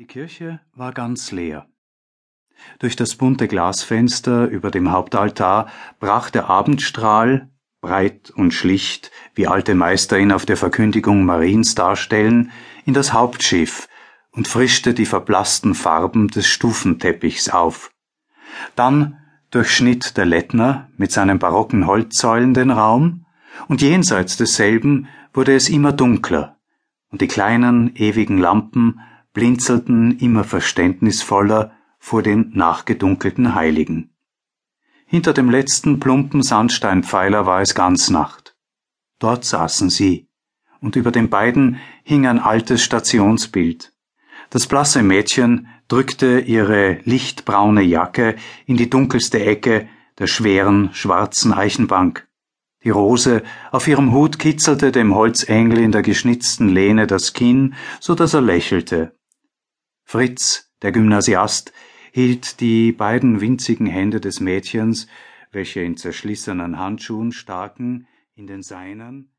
Die Kirche war ganz leer. Durch das bunte Glasfenster über dem Hauptaltar brach der Abendstrahl, breit und schlicht, wie alte Meister ihn auf der Verkündigung Mariens darstellen, in das Hauptschiff und frischte die verblassten Farben des Stufenteppichs auf. Dann durchschnitt der Lettner mit seinen barocken Holzsäulen den Raum, und jenseits desselben wurde es immer dunkler, und die kleinen, ewigen Lampen blinzelten immer verständnisvoller vor den nachgedunkelten Heiligen. Hinter dem letzten plumpen Sandsteinpfeiler war es ganz Nacht. Dort saßen sie, und über den beiden hing ein altes Stationsbild. Das blasse Mädchen drückte ihre lichtbraune Jacke in die dunkelste Ecke der schweren schwarzen Eichenbank. Die Rose auf ihrem Hut kitzelte dem Holzengel in der geschnitzten Lehne das Kinn, so dass er lächelte. Fritz, der Gymnasiast, hielt die beiden winzigen Hände des Mädchens, welche in zerschlissenen Handschuhen staken, in den seinen